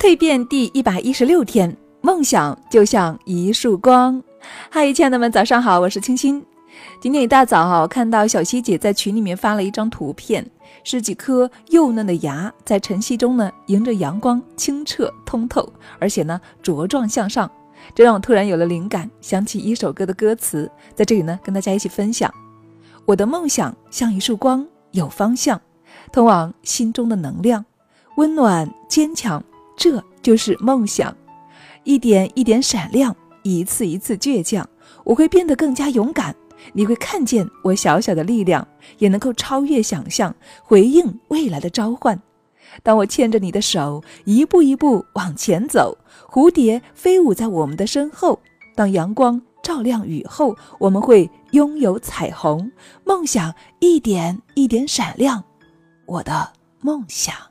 蜕变第一百一十六天，梦想就像一束光。嗨，亲爱的们，早上好，我是清新。今天一大早哈，我看到小希姐在群里面发了一张图片，是几颗幼嫩的芽在晨曦中呢，迎着阳光清澈通透，而且呢茁壮向上。这让我突然有了灵感，想起一首歌的歌词，在这里呢跟大家一起分享。我的梦想像一束光，有方向，通往心中的能量，温暖坚强。这就是梦想，一点一点闪亮，一次一次倔强。我会变得更加勇敢，你会看见我小小的力量，也能够超越想象，回应未来的召唤。当我牵着你的手，一步一步往前走，蝴蝶飞舞在我们的身后。当阳光照亮雨后，我们会拥有彩虹。梦想一点一点闪亮，我的梦想。